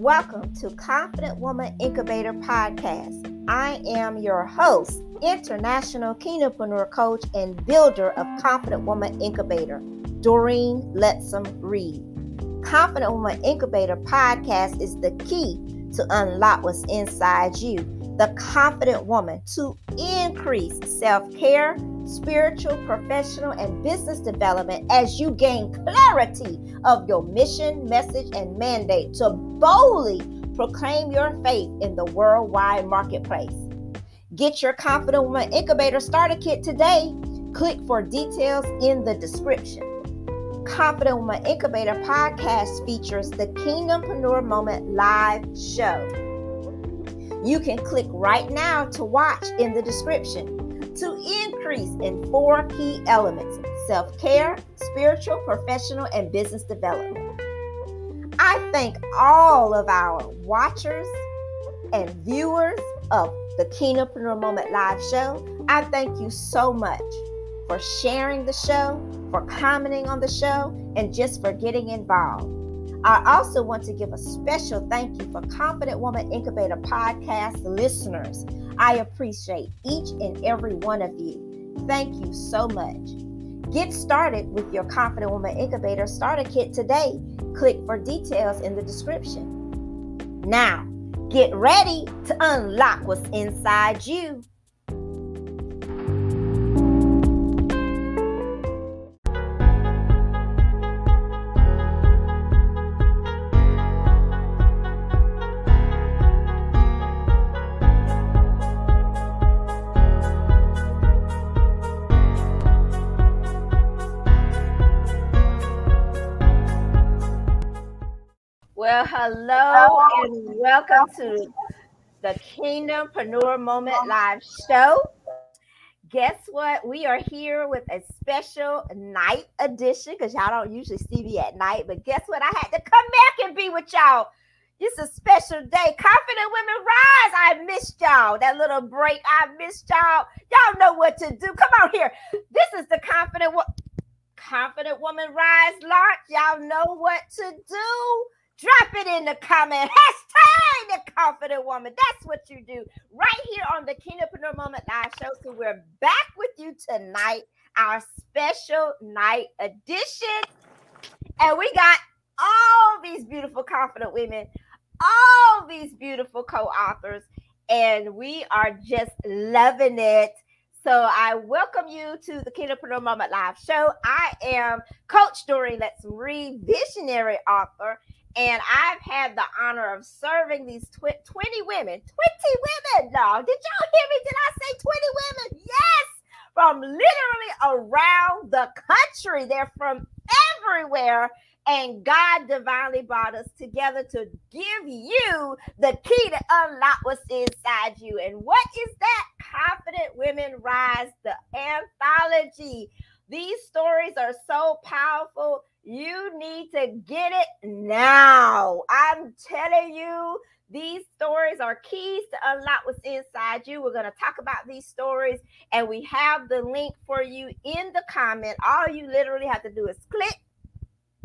Welcome to Confident Woman Incubator Podcast. I am your host, international kingdompreneur coach and builder of Confident Woman Incubator, Doreen Lettsome Reid. Confident Woman Incubator Podcast is the key to unlock what's inside you, the confident woman, to increase self care spiritual, professional, and business development as you gain clarity of your mission, message, and mandate to boldly proclaim your faith in the worldwide marketplace. Get your Confident Woman Incubator Starter Kit today. Click for details in the description. Confident Woman Incubator podcast features the Kingdompreneur Moment live show. You can click right now to watch in the description to increase in four key elements self care, spiritual, professional, and business development. I thank all of our watchers and viewers of the Kingdompreneur Moment Live show. I thank you so much for sharing the show, for commenting on the show, and just for getting involved. I also want to give a special thank you for Confident Woman Incubator podcast listeners. I appreciate each and every one of you. Thank you so much. Get started with your Confident Woman Incubator Starter Kit today. Click for details in the description. Now, get ready to unlock what's inside you. Welcome to the Kingdompreneur Moment Live Show. Guess what? We are here with a special night edition because y'all don't usually see me at night. But guess what? I had to come back and be with y'all. It's a special day. Confident Women Rise. I missed y'all. That little break, I missed y'all. Y'all know what to do. Come on here. This is the Confident Wo- Confident Woman Rise launch. Y'all know what to do. Drop it in the comment. Hashtag the confident woman. That's what you do right here on the Kingdompreneur Moment Live Show. So we're back with you tonight, our special night edition. And we got all these beautiful, confident women, all these beautiful co-authors, and we are just loving it. So I welcome you to the Kingdompreneur Moment Live Show. I am Coach Doreen Lettsome Reid, visionary author and I've had the honor of serving these tw- 20 women. 20 women, dog. Did y'all hear me? Did I say 20 women? Yes. From literally around the country. They're from everywhere. And God divinely brought us together to give you the key to unlock what's inside you. And what is that? Confident Women Rise, the anthology. These stories are so powerful you need to get it now. I'm telling you, these stories are keys to unlock what's inside you. We're going to talk about these stories, and we have the link for you in the comment. All you literally have to do is click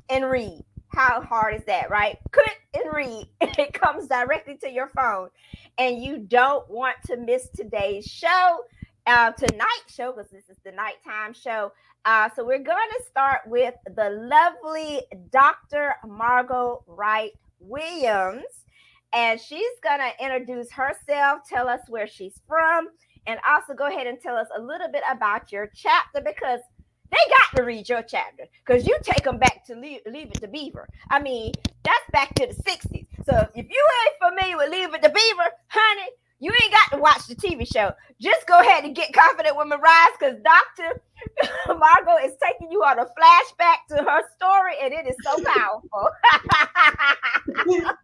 and read. How hard is that, right? Click and read. It comes directly to your phone, and you don't want to miss today's show uh, tonight's show because this is the nighttime show. Uh, so we're going to start with the lovely Dr. Margo Wright Williams. And she's going to introduce herself, tell us where she's from, and also go ahead and tell us a little bit about your chapter because they got to read your chapter because you take them back to leave, leave it to Beaver. I mean, that's back to the 60s. So if you ain't familiar with Leave It to Beaver, honey, you ain't got to watch the TV show. Just go ahead and get Confident with Rise because Dr. Margo is taking you on a flashback to her story, and it is so powerful.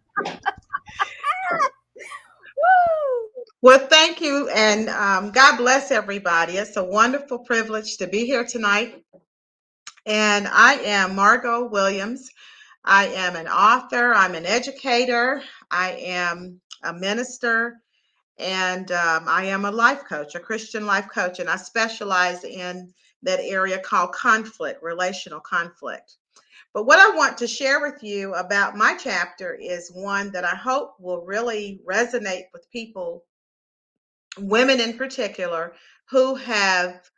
well, thank you, and um, God bless everybody. It's a wonderful privilege to be here tonight. And I am Margo Williams. I am an author, I'm an educator, I am a minister, and um, I am a life coach, a Christian life coach, and I specialize in that area called conflict, relational conflict. But what I want to share with you about my chapter is one that I hope will really resonate with people, women in particular, who have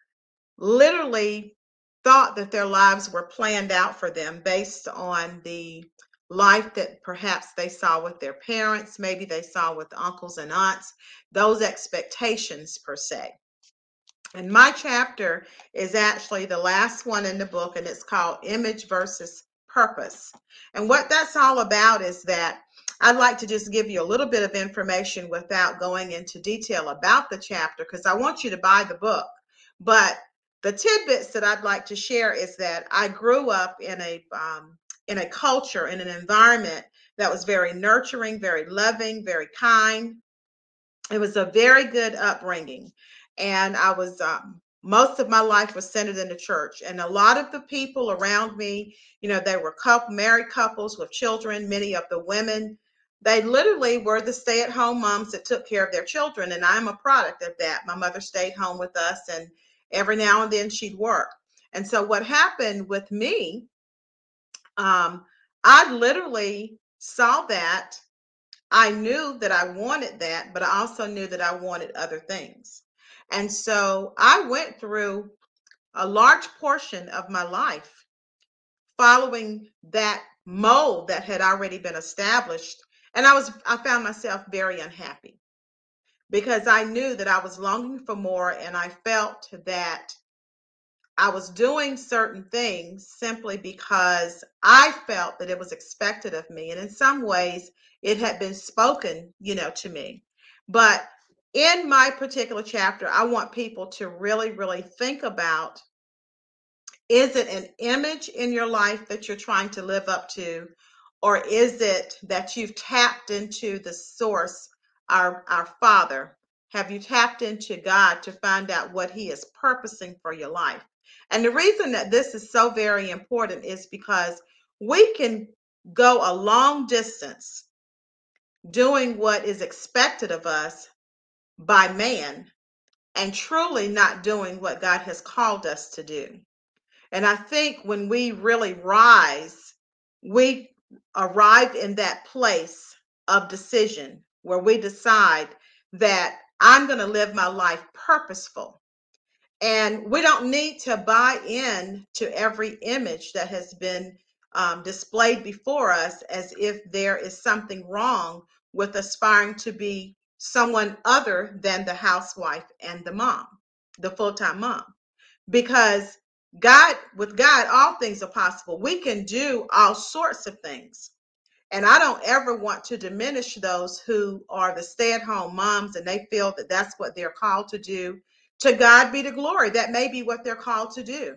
literally thought that their lives were planned out for them based on the life that perhaps they saw with their parents, maybe they saw with uncles and aunts, those expectations per se. And my chapter is actually the last one in the book, and it's called Image versus Purpose. And what that's all about is that I'd like to just give you a little bit of information without going into detail about the chapter because I want you to buy the book. But the tidbits that I'd like to share is that I grew up in a um, in a culture in an environment that was very nurturing, very loving, very kind. It was a very good upbringing, and I was um, most of my life was centered in the church, and a lot of the people around me, you know, they were couple married couples with children. Many of the women they literally were the stay-at-home moms that took care of their children and i'm a product of that my mother stayed home with us and every now and then she'd work. And so what happened with me, um, I literally saw that. I knew that I wanted that, but I also knew that I wanted other things. And so I went through a large portion of my life following that mold that had already been established. And I was I found myself very unhappy because I knew that I was longing for more and I felt that I was doing certain things simply because I felt that it was expected of me. And in some ways, it had been spoken, you know, to me. But in my particular chapter, I want people to really, really think about is it an image in your life that you're trying to live up to? Or is it that you've tapped into the source our our father have you tapped into god to find out what he is purposing for your life and the reason that this is so very important is because we can go a long distance doing what is expected of us by man and truly not doing what God has called us to do. And I think when we really rise, we arrive in that place of decision where we decide that I'm going to live my life purposeful. And we don't need to buy in to every image that has been um, displayed before us as if there is something wrong with aspiring to be someone other than the housewife and the mom, the full time mom. Because God, with God, all things are possible. We can do all sorts of things. And I don't ever want to diminish those who are the stay at home moms and they feel that that's what they're called to do. To God be the glory. That may be what they're called to do.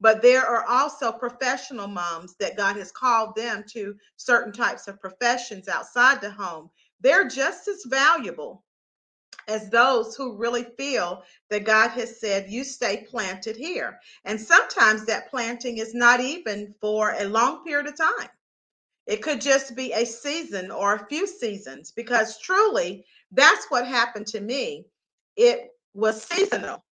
But there are also professional moms that God has called them to certain types of professions outside the home. They're just as valuable as those who really feel that God has said, You stay planted here. And sometimes that planting is not even for a long period of time. It could just be a season or a few seasons because truly that's what happened to me. It was seasonal.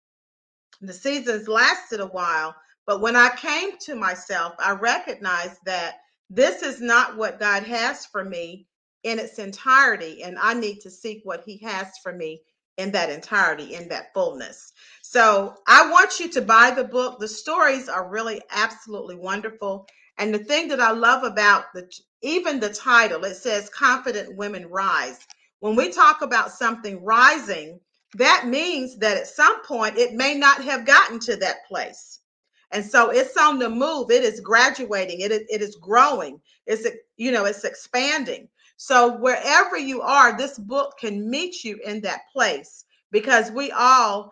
The seasons lasted a while, but when I came to myself, I recognized that this is not what God has for me in its entirety, and I need to seek what He has for me in that entirety, in that fullness. So I want you to buy the book. The stories are really absolutely wonderful. And the thing that I love about the even the title, it says confident women rise. When we talk about something rising, that means that at some point it may not have gotten to that place. And so it's on the move. It is graduating. It is, it is growing. It's you know it's expanding. So wherever you are, this book can meet you in that place because we all.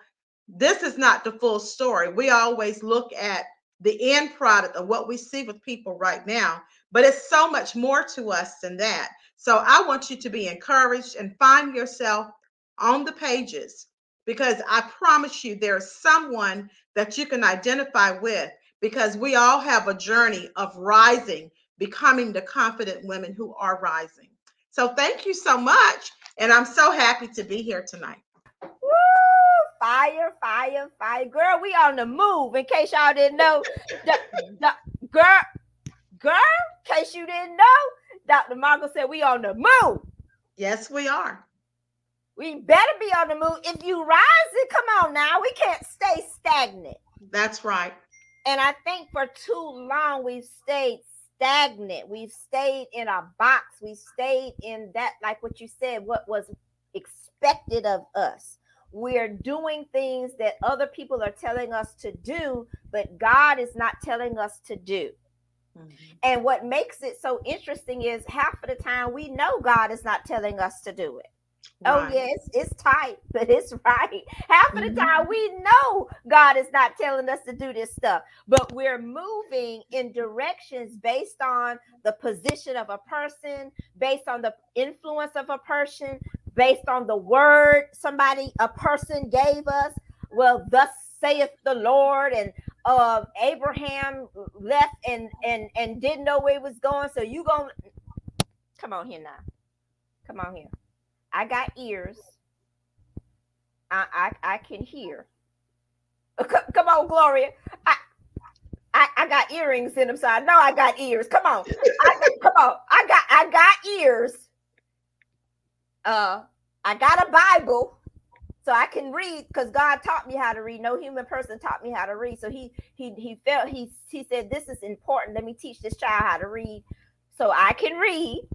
This is not the full story. We always look at the end product of what we see with people right now. But it's so much more to us than that. So I want you to be encouraged and find yourself on the pages because I promise you there's someone that you can identify with because we all have a journey of rising, becoming the confident women who are rising. So thank you so much. And I'm so happy to be here tonight. Woo! fire, fire, fire. Girl, we on the move. In case y'all didn't know, the, the, girl, girl, in case you didn't know, Dr. Margo said we on the move. Yes, we are. We better be on the move. If you rising, come on now. We can't stay stagnant. That's right. And I think for too long we've stayed stagnant. We've stayed in our box. We stayed in that, like what you said, what was expected of us. We're doing things that other people are telling us to do, but God is not telling us to do. Mm-hmm. And what makes it so interesting is half of the time we know God is not telling us to do it. Oh, right. Oh, yes, it's tight, but it's right. Half of the mm-hmm. time we know God is not telling us to do this stuff, but we're moving in directions based on the position of a person, based on the influence of a person, based on the word somebody, a person gave us. Well, thus saith the Lord, and uh, Abraham left and and and didn't know where he was going. So you gonna come on here now. Come on here. I got ears. I I, I can hear. Come on, Gloria. I, I, I got earrings in them, so I know I got ears. Come on, I, come on. I got I got ears. Uh, I got a Bible, so I can read because God taught me how to read. No human person taught me how to read. So he he he felt he he said this is important. Let me teach this child how to read, so I can read,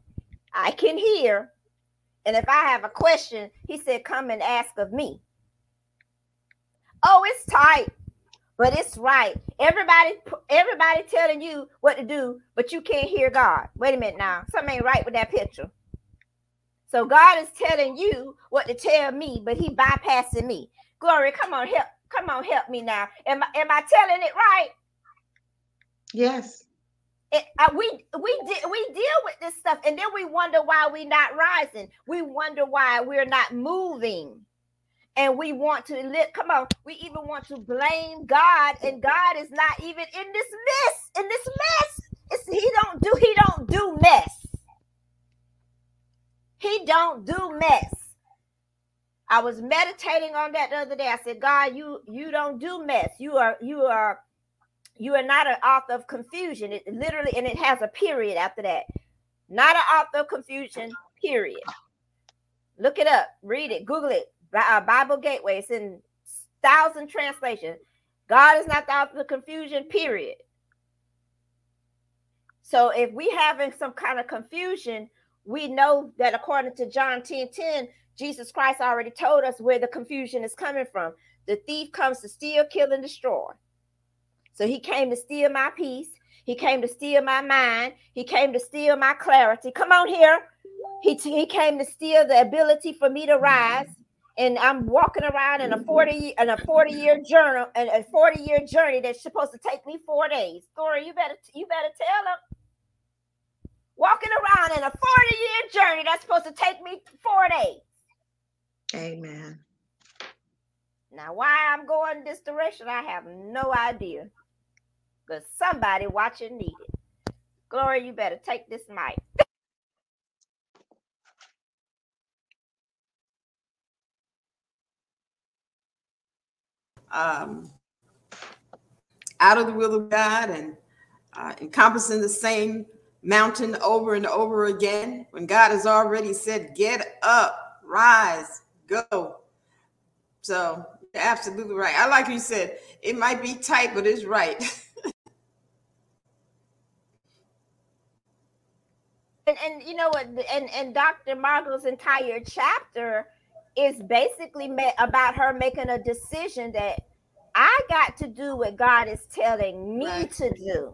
I can hear, and if I have a question, he said, come and ask of me. Oh, it's tight, but it's right. Everybody, everybody telling you what to do, but you can't hear God. Wait a minute now. Something ain't right with that picture. So God is telling you what to tell me, but he bypassing me. Glory, come on, help, come on, help me now. Am I am I telling it right? Yes it, uh, we we we deal with this stuff and then we wonder why we're not rising. We wonder why we're not moving. And we want to live come on we even want to blame god and god is not even in this mess in this mess. It's, he don't do he don't do mess. He don't do mess. I was meditating on that the other day. I said god you you don't do mess. You are you are you are not an author of confusion. It literally, and it has a period after that. Not an author of confusion, period. Look it up, read it, Google it. Uh, Bible Gateway. It's in thousand translations. God is not the author of confusion, period. So if we having some kind of confusion, we know that according to John 10 10, Jesus Christ already told us where the confusion is coming from. The thief comes to steal, kill, and destroy. So he came to steal my peace. He came to steal my mind. He came to steal my clarity. Come on here. He, t- he came to steal the ability for me to rise. And I'm walking around in a 40 in a 40 year journal and a 40 year journey that's supposed to take me four days. Story, you better you better tell him. Walking around in a 40 year journey that's supposed to take me four days. Amen. Now, why I'm going this direction, I have no idea because somebody watching needed. Gloria, you better take this mic. um, out of the will of God and uh, encompassing the same mountain over and over again when God has already said, Get up, rise, go. So, you're absolutely right. I like you said, it might be tight, but it's right. and, and you know what and and dr margo's entire chapter is basically about her making a decision that i got to do what god is telling me right. to do.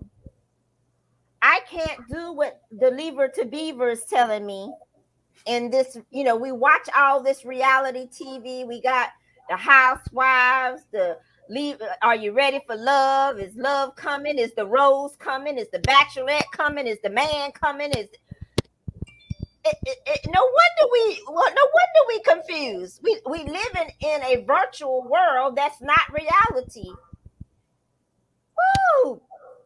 I can't do what the Leave It to Beaver is telling me and this you know we watch all this reality tv we got the housewives the leave are you ready for love? Is love coming? Is the rose coming? Is the bachelorette coming? Is the man coming? Is it, it, it, no wonder we well, no wonder we confused. We we live in, a virtual world that's not reality. Woo!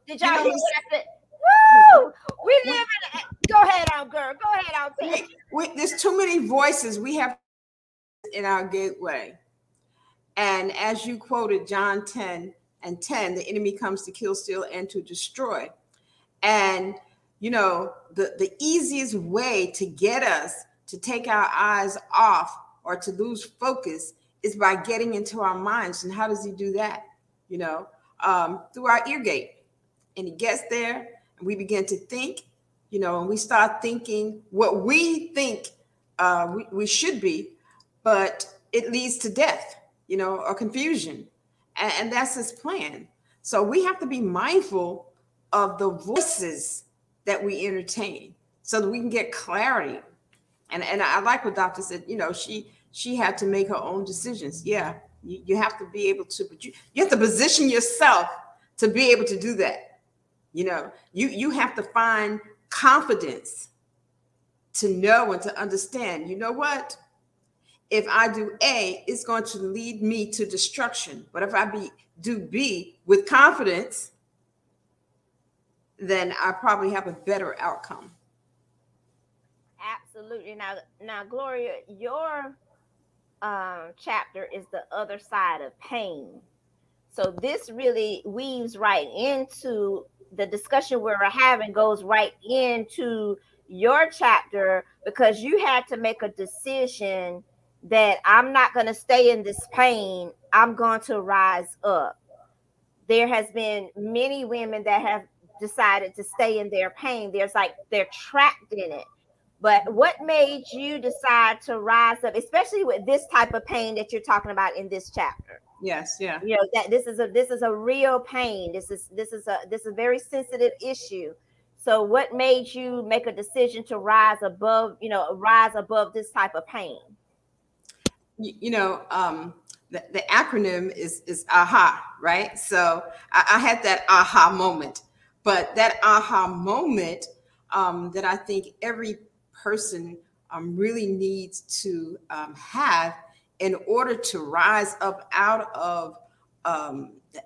Did y'all hear what I said? Woo! We live in. A, go ahead, out girl. Go ahead, out. We, we, there's too many voices we have in our gateway, And as you quoted John 10 and 10, the enemy comes to kill, steal, and to destroy. And you know, the, the easiest way to get us to take our eyes off or to lose focus is by getting into our minds. And how does he do that? You know, um, through our ear gate. And he gets there and we begin to think, you know, and we start thinking what we think uh, we, we should be, but it leads to death, you know, or confusion. And, and that's his plan. So we have to be mindful of the voices that we entertain so that we can get clarity. And, and I like what Doctor said, you know, she she had to make her own decisions. Yeah, you, you have to be able to, but you, you have to position yourself to be able to do that. You know, you you have to find confidence to know and to understand. You know what? If I do A, it's going to lead me to destruction. But if I be do B with confidence, then I probably have a better outcome. Absolutely. Now, now, Gloria, your um, chapter is the other side of pain. So this really weaves right into the discussion we're having, goes right into your chapter because you had to make a decision that I'm not going to stay in this pain. I'm going to rise up. There has been many women that have decided to stay in their pain. There's like they're trapped in it. But what made you decide to rise up, especially with this type of pain that you're talking about in this chapter? Yes, yeah. You know that this is a this is a real pain. This is this is a this is a very sensitive issue. So what made you make a decision to rise above, you know, rise above this type of pain? You, you know, um, the, the acronym is is aha, right? So I, I had that aha moment, but that aha moment um, that I think every person um, really needs to um, have in order to rise up out of um, that,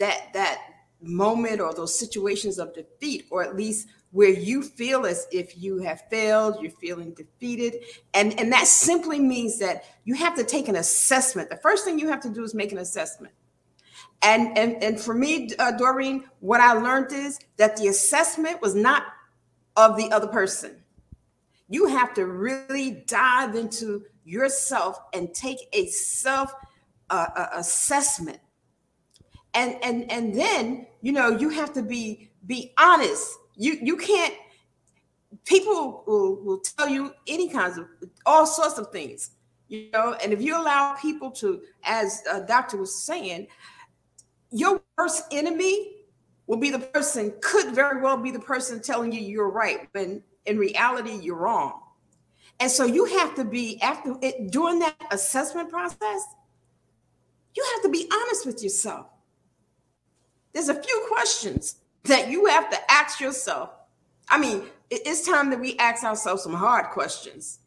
that that moment or those situations of defeat, or at least where you feel as if you have failed, you're feeling defeated, and and that simply means that you have to take an assessment. The first thing you have to do is make an assessment. And and and for me, uh, Doreen, what I learned is that the assessment was not of the other person. You have to really dive into yourself and take a self uh, uh, assessment. And and and then you know you have to be be honest. You you can't people will, will tell you any kinds of all sorts of things you know? And if you allow people to as a doctor was saying your worst enemy will be the person could very well be the person telling you you're right when in reality, you're wrong. And so you have to be after it during that assessment process, you have to be honest with yourself. There's a few questions that you have to ask yourself. I mean, it's time that we ask ourselves some hard questions,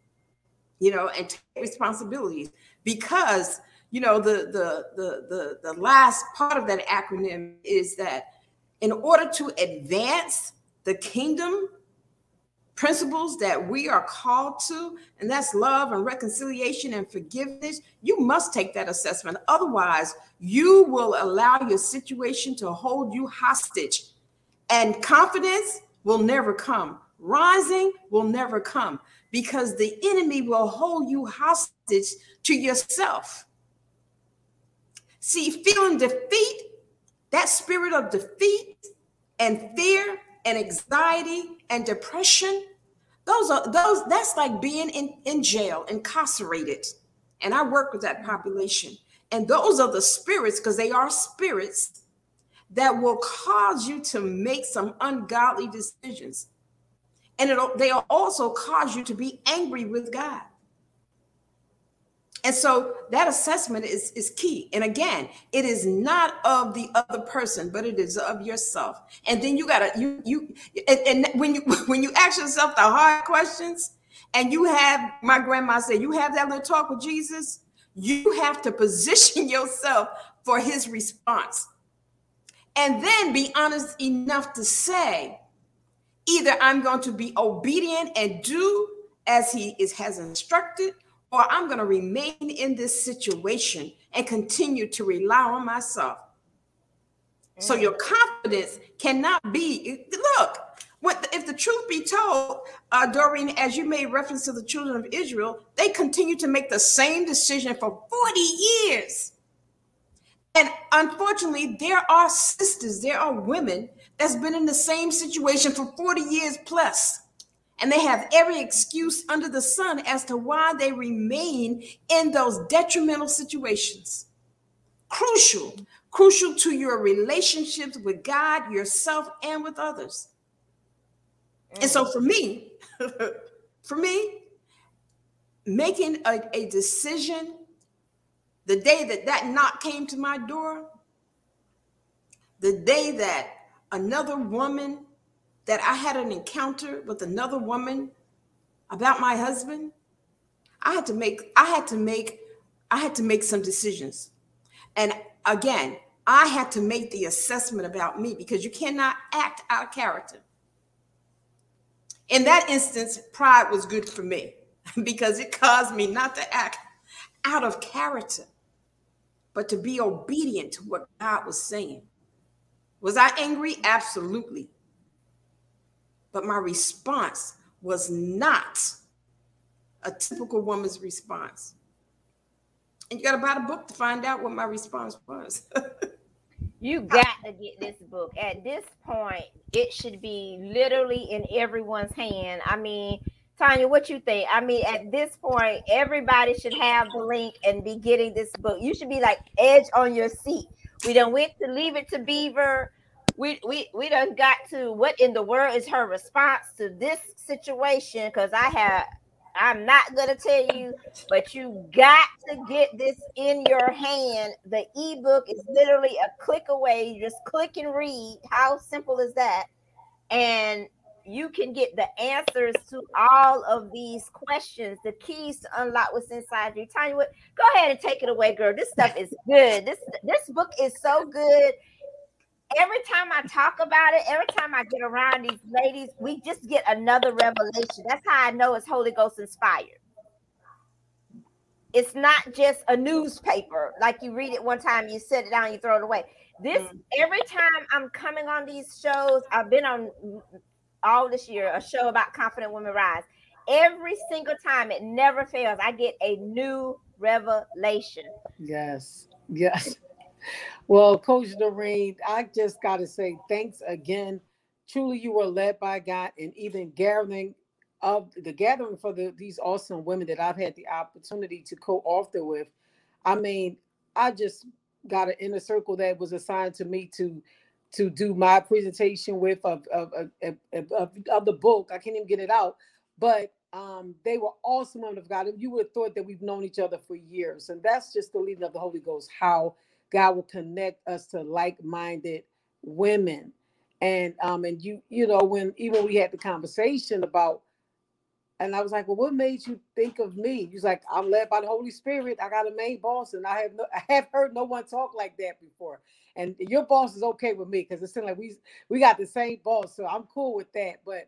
you know, and take responsibilities because you know the the the the, the last part of that acronym is that in order to advance the kingdom principles that we are called to, and that's love and reconciliation and forgiveness, you must take that assessment. Otherwise, you will allow your situation to hold you hostage, and confidence will never come. Rising will never come because the enemy will hold you hostage to yourself. See, feeling defeat, that spirit of defeat and fear and anxiety and depression those are those that's like being in, in jail, incarcerated. And I work with that population. And those are the spirits, because they are spirits that will cause you to make some ungodly decisions. And it'll they'll also cause you to be angry with God. And so that assessment is, is key. And again, it is not of the other person, but it is of yourself. And then you gotta you you and, and when you when you ask yourself the hard questions and you have my grandma said you have that little talk with Jesus, you have to position yourself for his response. And then be honest enough to say, either I'm going to be obedient and do as he is has instructed, or I'm going to remain in this situation and continue to rely on myself. Mm. So your confidence cannot be, look, what if the truth be told, uh, Doreen, as you made reference to the children of Israel, they continue to make the same decision for 40 years. And unfortunately, there are sisters, there are women that's been in the same situation for 40 years plus. And they have every excuse under the sun as to why they remain in those detrimental situations. Crucial, crucial to your relationships with God, yourself, and with others. And so for me, for me, making a, a decision the day that that knock came to my door, the day that another woman, that I had an encounter with another woman about my husband, I had to make, I had to make, I had to make some decisions. And again, I had to make the assessment about me because you cannot act out of character. In that instance, pride was good for me because it caused me not to act out of character, but to be obedient to what God was saying. Was I angry? Absolutely. But my response was not a typical woman's response. And you got to buy the book to find out what my response was. You got to get this book. At this point, it should be literally in everyone's hand. I mean, Tanya, what you think? I mean, at this point, everybody should have the link and be getting this book. You should be like edge on your seat. We don't wait to leave it to Beaver. We we we done got to what in the world is her response to this situation? Because I have I'm not gonna tell you, but you got to get this in your hand. The ebook is literally a click away. You just click and read. How simple is that? And you can get the answers to all of these questions, the keys to unlock what's inside you. Tanya? Go ahead and take it away, girl. This stuff is good. This this book is so good every time I talk about it, every time I get around these ladies, we just get another revelation. That's how I know it's Holy Ghost inspired. It's not just a newspaper, like you read it one time, you set it down, you throw it away. This mm. every time I'm coming on these shows, I've been on all this year a show about confident women rise. Every single time, it never fails. I get a new revelation. Yes, yes. Well, Coach Doreen, I just got to say thanks again. Truly, you were led by God, and even gathering of the gathering for the, these awesome women that I've had the opportunity to co-author with. I mean, I just got an inner circle that was assigned to me to to do my presentation with of of, of, of, of the book. I can't even get it out, but um, they were awesome women of God. You would have thought that we've known each other for years, and that's just the leading of the Holy Ghost. How God will connect us to like-minded women. And um, and you, you know, when even we had the conversation about, and I was like, Well, what made you think of me? He's like, I'm led by the Holy Spirit. I got a main boss, and I have no I have heard no one talk like that before. And your boss is okay with me because it like we we got the same boss, so I'm cool with that. But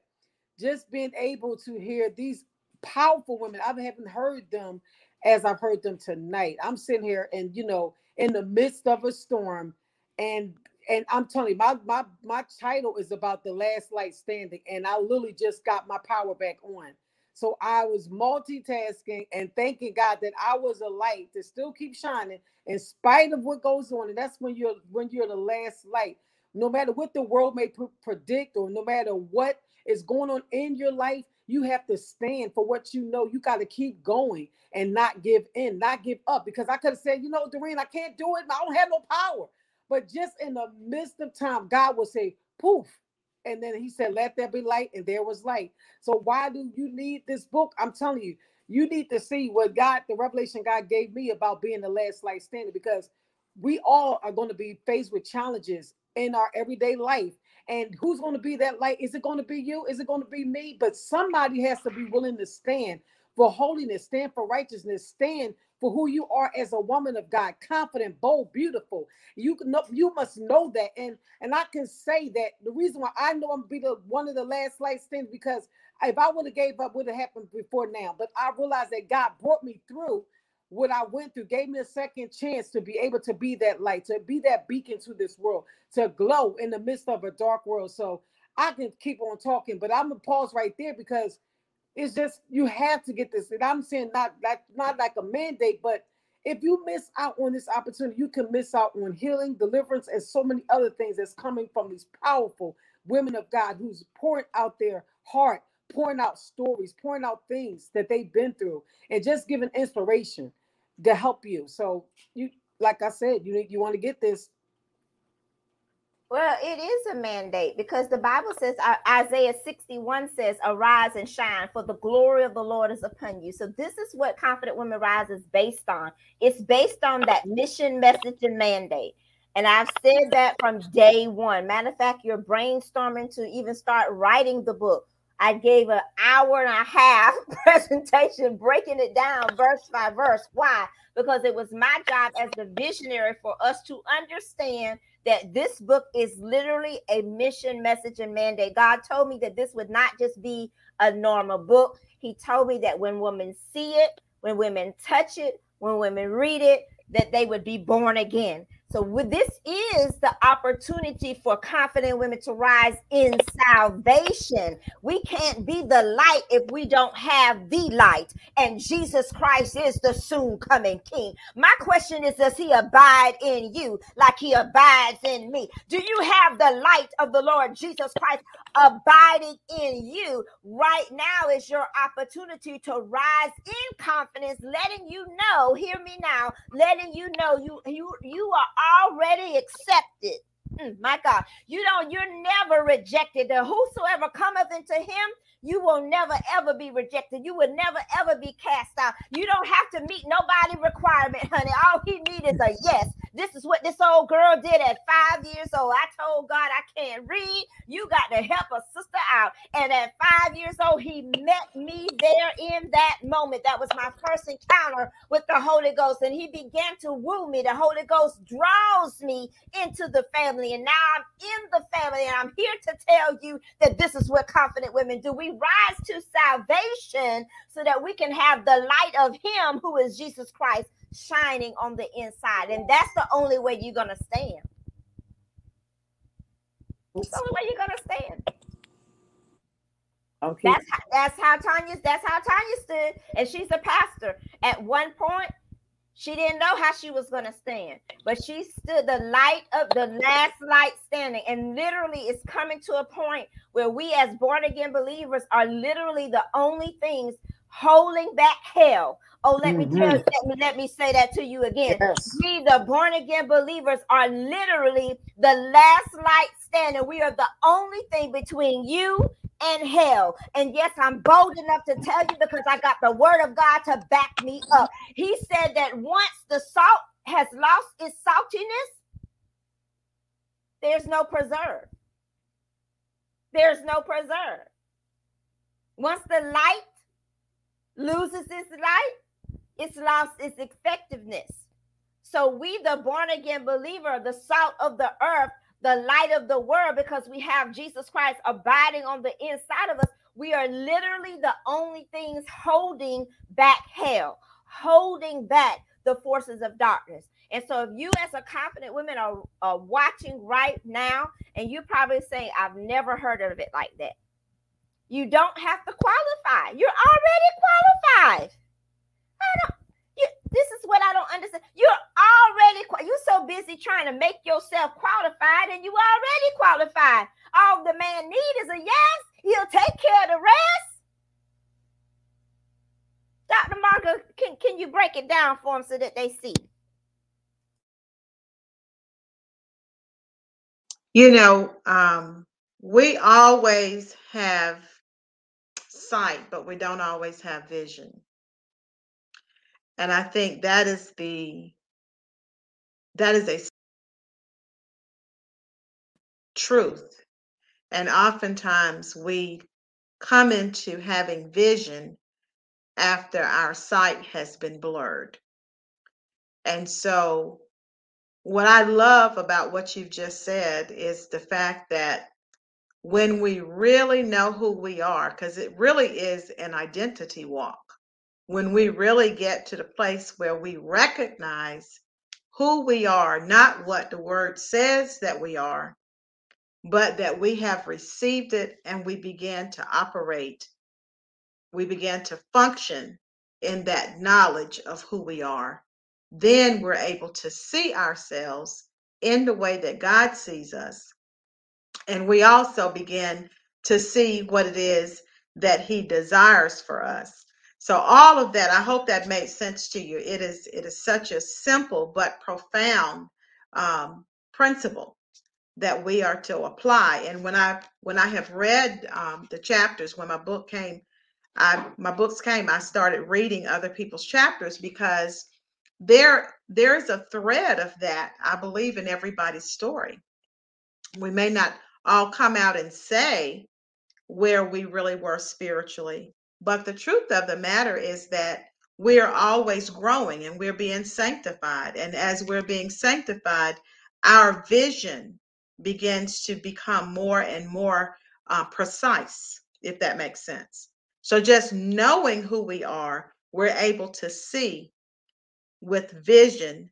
just being able to hear these powerful women, I haven't heard them as I've heard them tonight. I'm sitting here and you know, in the midst of a storm. And and I'm telling you, my my my title is about the last light standing, and I literally just got my power back on. So I was multitasking and thanking God that I was a light to still keep shining in spite of what goes on. And that's when you're when you're the last light. No matter what the world may predict, or no matter what is going on in your life, you have to stand for what you know. You got to keep going and not give in, not give up. Because I could have said, you know, Doreen, I can't do it. I don't have no power. But just in the midst of time, God will say, poof. And then he said, let there be light. And there was light. So why do you need this book? I'm telling you, you need to see what God, the revelation God gave me about being the last light standing, because we all are going to be faced with challenges in our everyday life. And who's going to be that light? Is it going to be you? Is it going to be me? But somebody has to be willing to stand for holiness, stand for righteousness, stand for who you are as a woman of God, confident, bold, beautiful. You can know, you must know that. And and I can say that the reason why I know I'm be the one of the last light stands because if I would have gave up, would have happened before now. But I realized that God brought me through what I went through, gave me a second chance to be able to be that light, to be that beacon to this world, to glow in the midst of a dark world. So I can keep on talking, but I'm gonna pause right there because it's just you have to get this. And I'm saying not like not like a mandate, but if you miss out on this opportunity, you can miss out on healing, deliverance, and so many other things that's coming from these powerful women of God who's pouring out their heart, pouring out stories, pouring out things that they've been through, and just giving inspiration to help you. So you, like I said, you you want to get this well, it is a mandate because the Bible says, uh, Isaiah 61 says, Arise and shine, for the glory of the Lord is upon you. So, this is what Confident Women Rise is based on. It's based on that mission, message, and mandate. And I've said that from day one. Matter of fact, you're brainstorming to even start writing the book. I gave an hour and a half presentation breaking it down verse by verse. Why? Because it was my job as the visionary for us to understand that this book is literally a mission, message, and mandate. God told me that this would not just be a normal book. He told me that when women see it, when women touch it, when women read it, that they would be born again. So this is the opportunity for confident women to rise in salvation. We can't be the light if we don't have the light. And Jesus Christ is the soon coming king. My question is does he abide in you like he abides in me? Do you have the light of the Lord Jesus Christ abiding in you? Right now is your opportunity to rise in confidence, letting you know, hear me now, letting you know you you you are already accepted. Mm, my God, you know, you're never rejected. The whosoever cometh into him, you will never ever be rejected. You will never ever be cast out. You don't have to meet nobody requirement, honey. All he needs is a yes. This is what this old girl did at five years old. I told God I can't read. You got to help a sister out. And at five years old, he met me there in that moment. That was my first encounter with the Holy Ghost. And he began to woo me. The Holy Ghost draws me into the family. And now I'm in the family. And I'm here to tell you that this is what confident women do. We rise to salvation so that we can have the light of him who is Jesus Christ shining on the inside. And that's the only way you're going to stand. That's the only way you're going to stand. Okay. That's how, that's how Tanya that's how Tanya stood, and she's a pastor. At one point, she didn't know how she was going to stand, but she stood the light of the last light standing, and literally, it's coming to a point where we, as born again believers, are literally the only things holding back hell Oh, let mm-hmm. me tell you, let me, let me say that to you again. Yes. We, the born again believers, are literally the last light standing. We are the only thing between you and hell. And yes, I'm bold enough to tell you because I got the word of God to back me up. He said that once the salt has lost its saltiness, there's no preserve. There's no preserve. Once the light loses its light, it's lost its effectiveness. So we, the born again believer, the salt of the earth, the light of the world, because we have Jesus Christ abiding on the inside of us, we are literally the only things holding back hell, holding back the forces of darkness. And so, if you, as a confident woman, are, are watching right now, and you're probably saying, I've never heard of it like that. You don't have to qualify. You're already qualified. I don't, you, this is what I don't understand. You're already you're so busy trying to make yourself qualified, and you already qualified. All the man need is a yes. He'll take care of the rest. Dr. Margo, can, can you break it down for them so that they see? You know, um, we always have sight, but we don't always have vision. And I think that is the that is a truth. And oftentimes we come into having vision after our sight has been blurred. And so, what I love about what you've just said is the fact that when we really know who we are, because it really is an identity walk, when we really get to the place where we recognize who we are, not what the word says that we are, but that we have received it and we begin to operate, we begin to function in that knowledge of who we are, then we're able to see ourselves in the way that God sees us. And we also begin to see what it is that He desires for us. So all of that, I hope that made sense to you. It is it is such a simple but profound um, principle that we are to apply. And when I when I have read um, the chapters, when my book came, I my books came, I started reading other people's chapters because there there's a thread of that I believe in everybody's story. We may not all come out and say where we really were spiritually, but the truth of the matter is that we're always growing and we're being sanctified. And as we're being sanctified, our vision begins to become more and more uh, precise, if that makes sense. So just knowing who we are, we're able to see with vision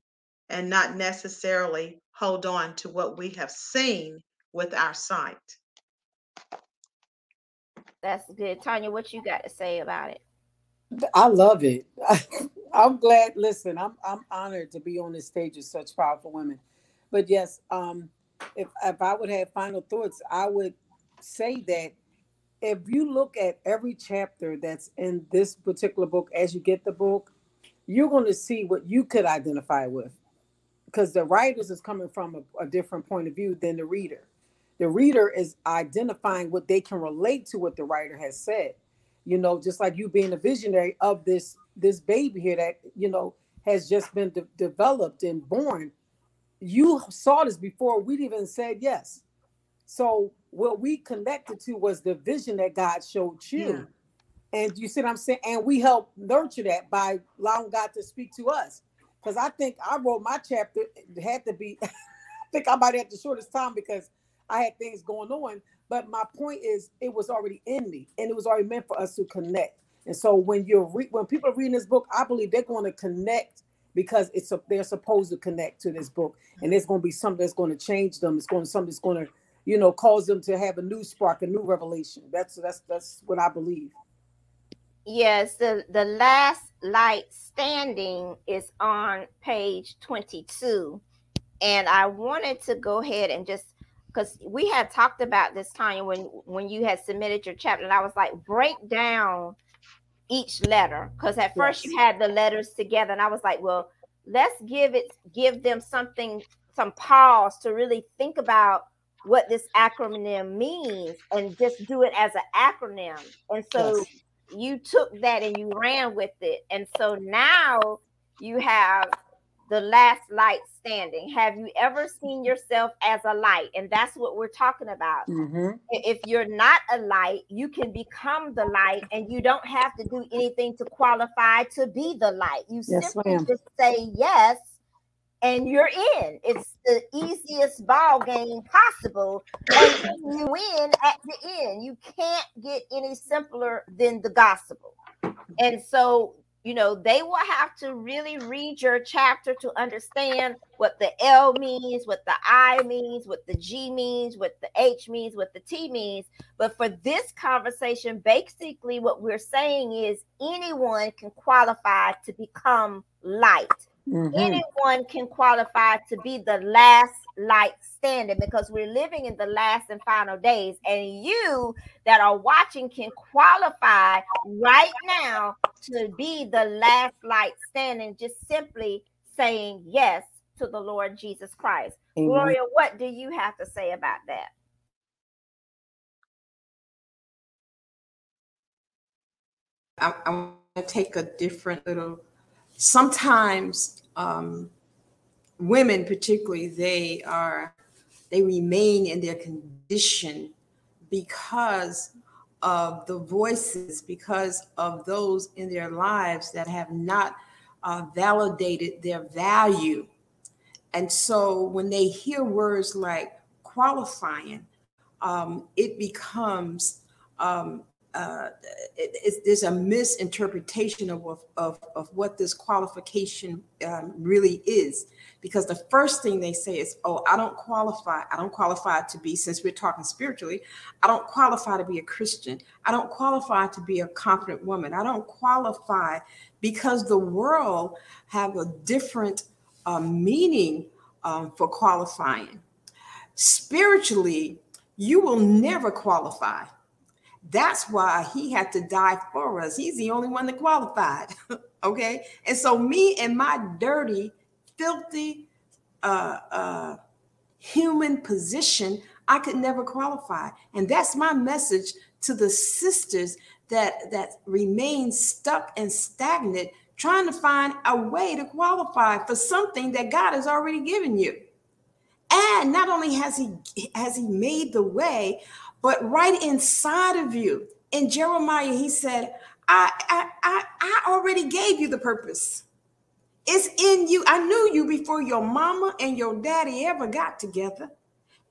and not necessarily hold on to what we have seen with our sight. That's good. Tanya, what you got to say about it? I love it. I'm glad. Listen, I'm I'm honored to be on this stage with such powerful women. But yes, um, if if I would have final thoughts, I would say that if you look at every chapter that's in this particular book as you get the book, you're going to see what you could identify with because the writers is coming from a, a, different point of view than the reader. The reader is identifying what they can relate to what the writer has said. You know, just like you being a visionary of this this baby here that you know has just been de- developed and born you saw this before we'd even said yes. So what we connected to was the vision that God showed you. Yeah. And you see what I'm saying? And we helped nurture that by allowing God to speak to us. Because I think I wrote my chapter, it had to be, I think I might have the shortest time because I had things going on. But my point is, it was already in me and it was already meant for us to connect. And so when you're re- when people are reading this book, I believe they're going to connect because it's a, they're supposed to connect to this book, and there's going to be something that's going to change them. It's going to something that's going to, you know, cause them to have a new spark, a new revelation. That's that's that's what I believe. Yes, the the last light standing is on page 22, and I wanted to go ahead and just because we had talked about this time when when you had submitted your chapter, and I was like, break down each letter because at first yes. you had the letters together and i was like well let's give it give them something some pause to really think about what this acronym means and just do it as an acronym and so yes. you took that and you ran with it and so now you have the last light standing. Have you ever seen yourself as a light? And that's what we're talking about. Mm-hmm. If you're not a light, you can become the light and you don't have to do anything to qualify to be the light. You yes, simply ma'am. just say yes and you're in. It's the easiest ball game possible. And you win at the end. You can't get any simpler than the gospel. And so you know, they will have to really read your chapter to understand what the L means, what the I means, what the G means, what the H means, what the T means. But for this conversation, basically, what we're saying is anyone can qualify to become light. Mm-hmm. Anyone can qualify to be the last light standing because we're living in the last and final days. And you that are watching can qualify right now to be the last light standing, just simply saying yes to the Lord Jesus Christ. Amen. Gloria, what do you have to say about that? I, I want to take a different little sometimes um, women particularly they are they remain in their condition because of the voices because of those in their lives that have not uh, validated their value. And so when they hear words like qualifying, um, it becomes um, uh, it, there's a misinterpretation of, of, of what this qualification um, really is. Because the first thing they say is, oh, I don't qualify. I don't qualify to be, since we're talking spiritually, I don't qualify to be a Christian. I don't qualify to be a confident woman. I don't qualify because the world have a different uh, meaning um, for qualifying. Spiritually, you will never qualify that's why he had to die for us. He's the only one that qualified. okay. And so, me and my dirty, filthy, uh, uh, human position, I could never qualify. And that's my message to the sisters that that remain stuck and stagnant, trying to find a way to qualify for something that God has already given you. And not only has he has he made the way, but right inside of you, in Jeremiah, he said, I, I, I, I already gave you the purpose. It's in you. I knew you before your mama and your daddy ever got together.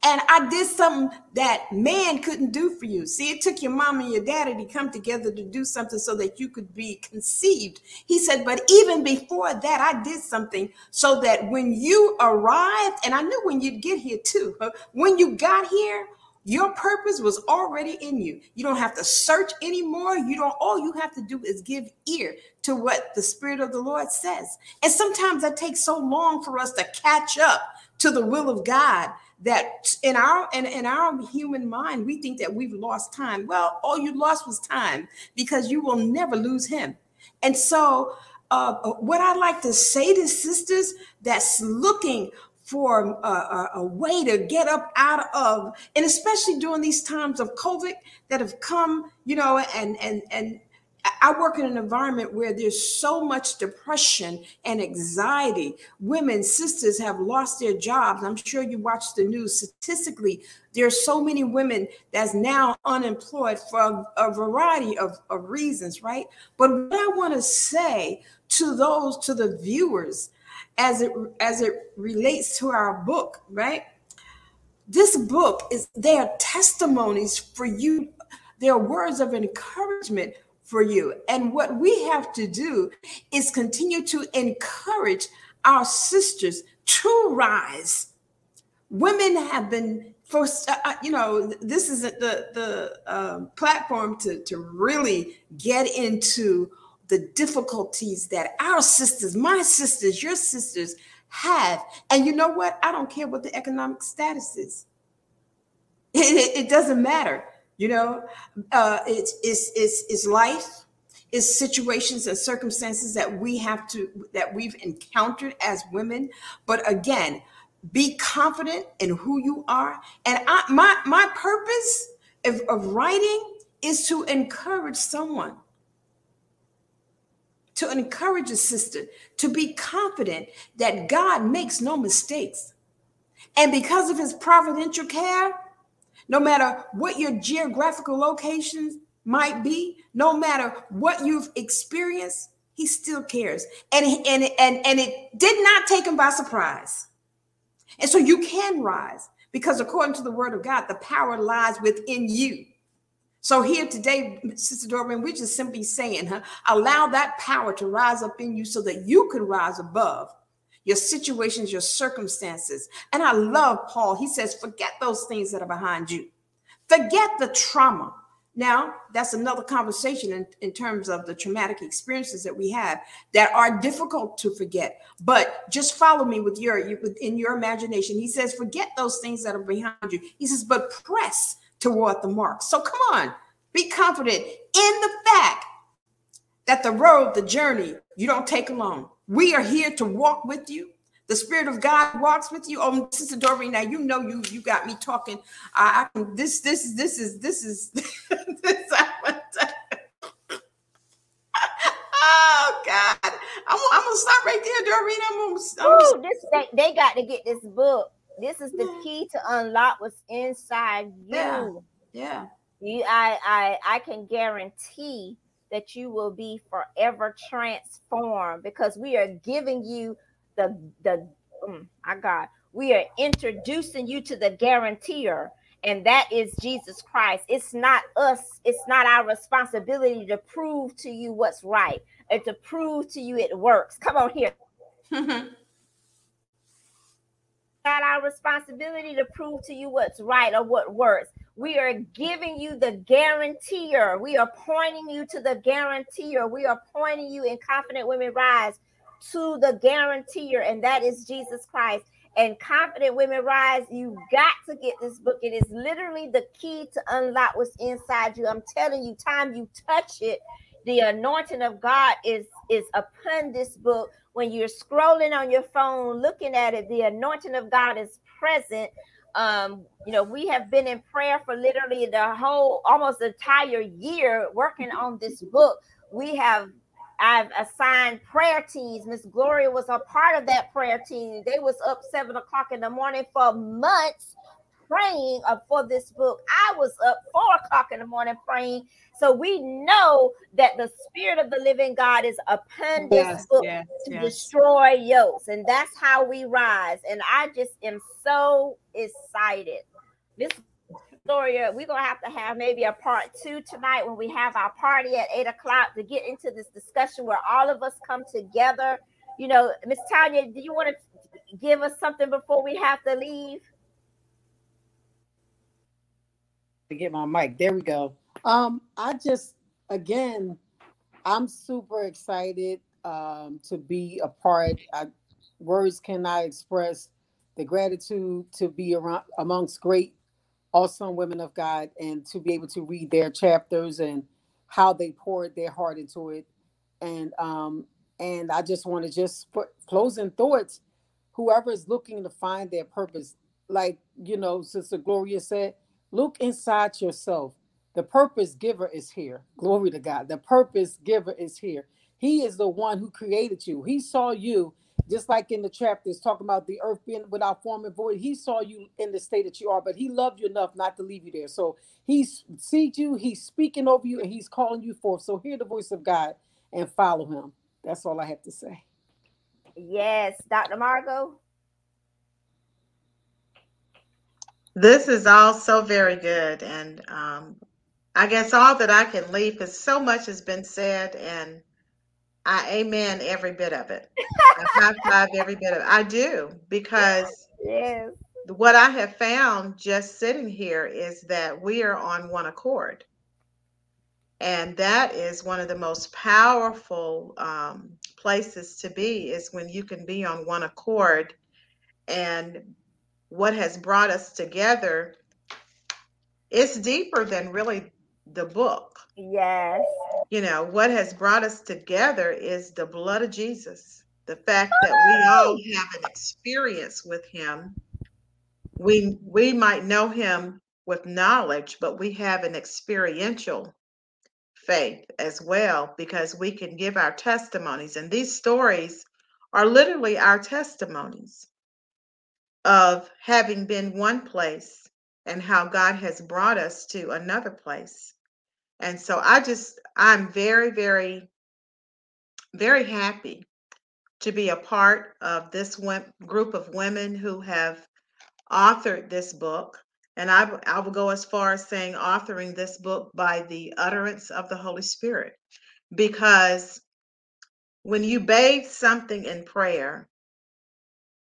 And I did something that man couldn't do for you. See, it took your mom and your daddy to come together to do something so that you could be conceived. He said, but even before that, I did something so that when you arrived, and I knew when you'd get here too, when you got here, your purpose was already in you. You don't have to search anymore. You don't, all you have to do is give ear to what the Spirit of the Lord says. And sometimes that takes so long for us to catch up to the will of God that in our in, in our human mind we think that we've lost time well all you lost was time because you will never lose him and so uh, what i like to say to sisters that's looking for a, a, a, way to get up out of, and especially during these times of COVID that have come, you know, and and and I work in an environment where there's so much depression and anxiety. Women, sisters have lost their jobs. I'm sure you watch the news. Statistically, there are so many women that's now unemployed for a, a variety of, of reasons, right? But what I want to say to those, to the viewers, as it as it relates to our book, right? This book is they are testimonies for you. They are words of encouragement for you. And what we have to do is continue to encourage our sisters to rise. Women have been for uh, uh you know this isn't the the uh, platform to to really get into the difficulties that our sisters, my sisters, your sisters have. And you know what? I don't care what the economic status is. It, it, it doesn't matter. You know, uh, it's, it's, it's, it's life, it's situations and circumstances that we have to, that we've encountered as women. But again, be confident in who you are. And I, my, my purpose of, of writing is to encourage someone to encourage a sister to be confident that God makes no mistakes. And because of his providential care, no matter what your geographical locations might be, no matter what you've experienced, he still cares. And, and, and, and it did not take him by surprise. And so you can rise because according to the word of God, the power lies within you. So here today, Sister Doreen, we're just simply saying, huh, allow that power to rise up in you so that you can rise above your situations, your circumstances. And I love Paul. He says, forget those things that are behind you. Forget the trauma. Now, that's another conversation in, in terms of the traumatic experiences that we have that are difficult to forget. But just follow me with your in your imagination. He says, forget those things that are behind you. He says, but press toward the mark. So come on, be confident in the fact that the road, the journey, you don't take alone. We are here to walk with you. The Spirit of God walks with you. Oh, Sister Doreen, now you know you you got me talking. I, I can this this this is this is this. oh God, I'm, I'm gonna stop right there, Doreen. I'm gonna. I'm Ooh, this they, they got to get this book. This is the key to unlock what's inside you. Yeah. yeah. You, I, I, I can guarantee that you will be forever transformed because we are giving you the the oh my God, we are introducing you to the guarantor, and that is Jesus Christ. It's not us, it's not our responsibility to prove to you what's right and to prove to you it works. Come on here. not our responsibility to prove to you what's right or what works. We are giving you the guarantor. We are pointing you to the guarantor. We are pointing you in Confident Women Rise to the guarantor, and that is Jesus Christ. And Confident Women Rise, you got to get this book. It is literally the key to unlock what's inside you. I'm telling you, time you touch it, the anointing of God is is upon this book. When you're scrolling on your phone, looking at it, the anointing of God is present. Um, you know, we have been in prayer for literally the whole almost entire year working on this book. We have I've assigned prayer teams. Miss Gloria was a part of that prayer team. They was up seven o'clock in the morning for months praying for this book. I was up four o'clock in the morning praying. So we know that the spirit of the living God is upon this book yes, to yes. destroy yokes. And that's how we rise. And I just am so excited. This Gloria, we're gonna have to have maybe a part two tonight when we have our party at eight o'clock to get into this discussion where all of us come together. You know, Miss Tanya, do you want to give us something before we have to leave? To get my mic, there we go. Um, I just again, I'm super excited um, to be a part. I, words cannot express the gratitude to be around amongst great awesome women of God and to be able to read their chapters and how they poured their heart into it. And um, and I just want to just put closing thoughts. Whoever is looking to find their purpose, like you know, Sister Gloria said, look inside yourself. The purpose giver is here. Glory to God. The purpose giver is here. He is the one who created you. He saw you just like in the chapters talking about the earth being without form and void, he saw you in the state that you are, but he loved you enough not to leave you there. So he sees you, he's speaking over you, and he's calling you forth. So hear the voice of God and follow him. That's all I have to say. Yes, Dr. Margo. This is all so very good. And um, I guess all that I can leave because so much has been said and I amen every bit of it. I high five every bit of it. I do because yes. what I have found just sitting here is that we are on one accord. And that is one of the most powerful um, places to be is when you can be on one accord. And what has brought us together it's deeper than really the book. Yes you know, what has brought us together is the blood of Jesus. The fact that we all have an experience with him. We we might know him with knowledge, but we have an experiential faith as well because we can give our testimonies and these stories are literally our testimonies of having been one place and how God has brought us to another place. And so I just, I'm very, very, very happy to be a part of this group of women who have authored this book. And I, I will go as far as saying authoring this book by the utterance of the Holy Spirit. Because when you bathe something in prayer,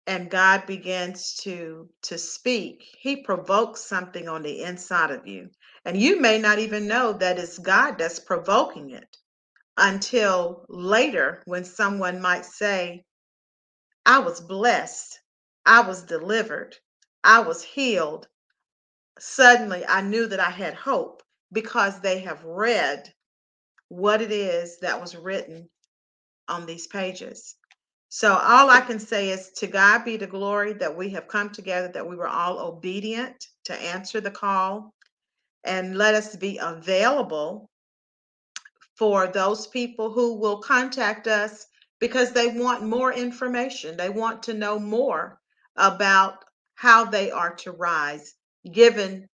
and God begins to to speak, he provokes something on the inside of you. And you may not even know that it's God that's provoking it until later when someone might say, I was blessed, I was delivered, I was healed. Suddenly I knew that I had hope because they have read what it is that was written on these pages. So all I can say is to God be the glory that we have come together, that we were all obedient to answer the call, and let us be available for those people who will contact us because they want more information. They want to know more about how they are to rise, given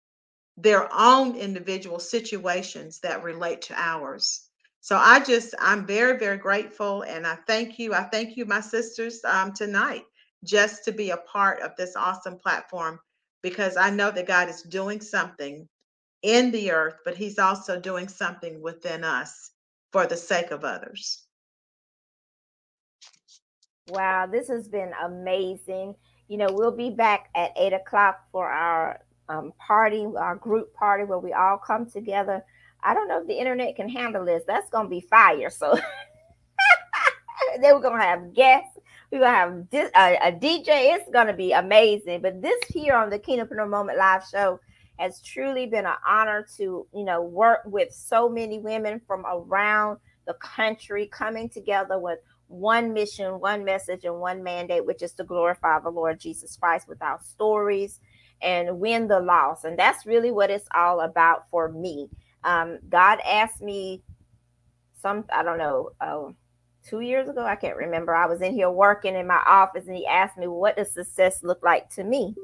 their own individual situations that relate to ours. So I just, I'm very, very grateful. And I thank you. I thank you, my sisters, um, tonight, just to be a part of this awesome platform because I know that God is doing something in the earth, but He's also doing something within us for the sake of others. Wow, this has been amazing. You know, we'll be back at eight o'clock for our um, party, our group party where we all come together. I don't know if the internet can handle this. That's going to be fire. So then we're going to have guests. We're going to have uh, a DJ. It's going to be amazing. But this here on the Kingdompreneur Moment Live show has truly been an honor to, you know, work with so many women from around the country coming together with one mission, one message, and one mandate, which is to glorify the Lord Jesus Christ with our stories and win the loss. And that's really what it's all about for me. Um, God asked me some, I don't know, uh, two years ago, I can't remember. I was in here working in my office and he asked me, What does success look like to me?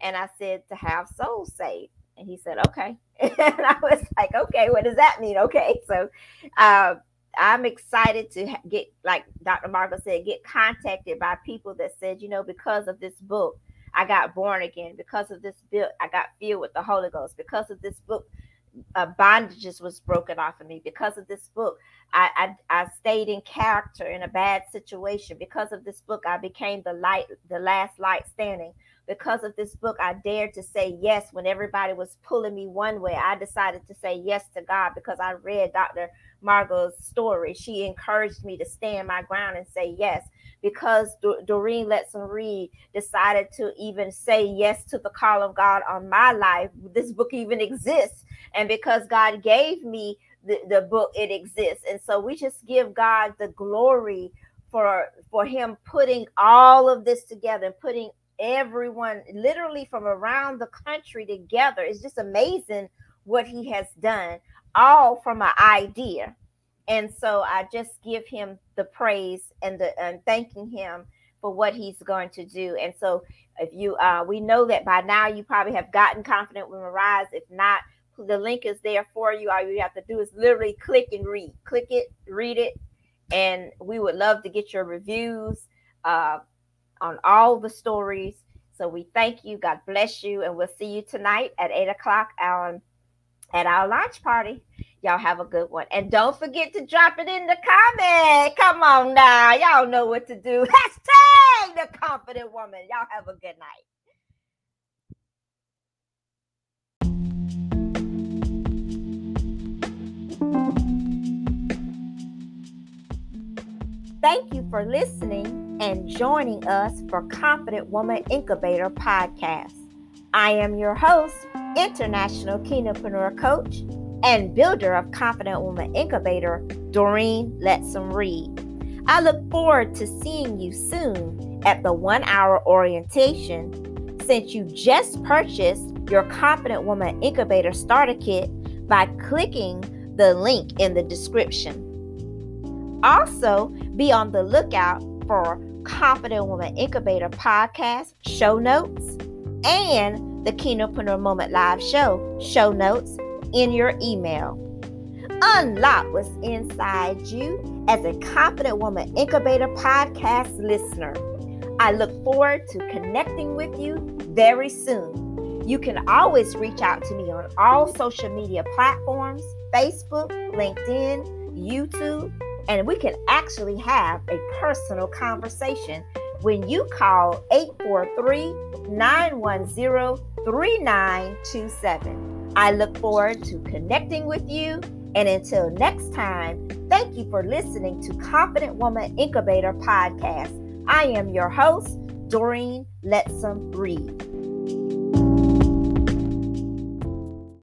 And I said, To have souls saved. And he said, Okay. and I was like, Okay, what does that mean? Okay. So, uh, I'm excited to get, like Dr. Margo said, get contacted by people that said, you know, because of this book, I got born again. Because of this book, I got filled with the Holy Ghost. Because of this book, uh, bondages was broken off of me. Because of this book, I, I, I stayed in character in a bad situation. Because of this book, I became the light, the last light standing. Because of this book, I dared to say yes when everybody was pulling me one way. I decided to say yes to God because I read Dr. Margo's story. She encouraged me to stand my ground and say yes because Doreen Lettsome Reid decided to even say yes to the call of God on my life. This book even exists. And because God gave me the, the book, it exists. And so we just give God the glory for for him putting all of this together and putting everyone literally from around the country together. It's just amazing what he has done all from an idea. And so I just give him the praise and the and thanking him for what he's going to do. And so if you uh we know that by now you probably have gotten confident with Rise. If not, the link is there for you. All you have to do is literally click and read. Click it, read it, and we would love to get your reviews uh on all the stories. So we thank you. God bless you, and we'll see you tonight at eight o'clock on at our launch party. Y'all have a good one. And don't forget to drop it in the comment. Come on now. Y'all know what to do. Hashtag the confident woman. Y'all have a good night. Thank you for listening and joining us for Confident Woman Incubator Podcast. I am your host, International Kingdompreneur Coach and builder of Confident Woman Incubator, Doreen Lettsome Reid. I look forward to seeing you soon at the one hour orientation since you just purchased your Confident Woman Incubator Starter Kit by clicking the link in the description. Also, be on the lookout for Confident Woman Incubator podcast show notes and the Kingdompreneur Moment Live show show notes in your email. Unlock what's inside you as a Confident Woman Incubator podcast listener. I look forward to connecting with you very soon. You can always reach out to me on all social media platforms Facebook, LinkedIn, YouTube, and we can actually have a personal conversation when you call 843 910 3927. I look forward to connecting with you. And until next time, thank you for listening to Confident Woman Incubator Podcast. I am your host, Doreen Lettsome Reid.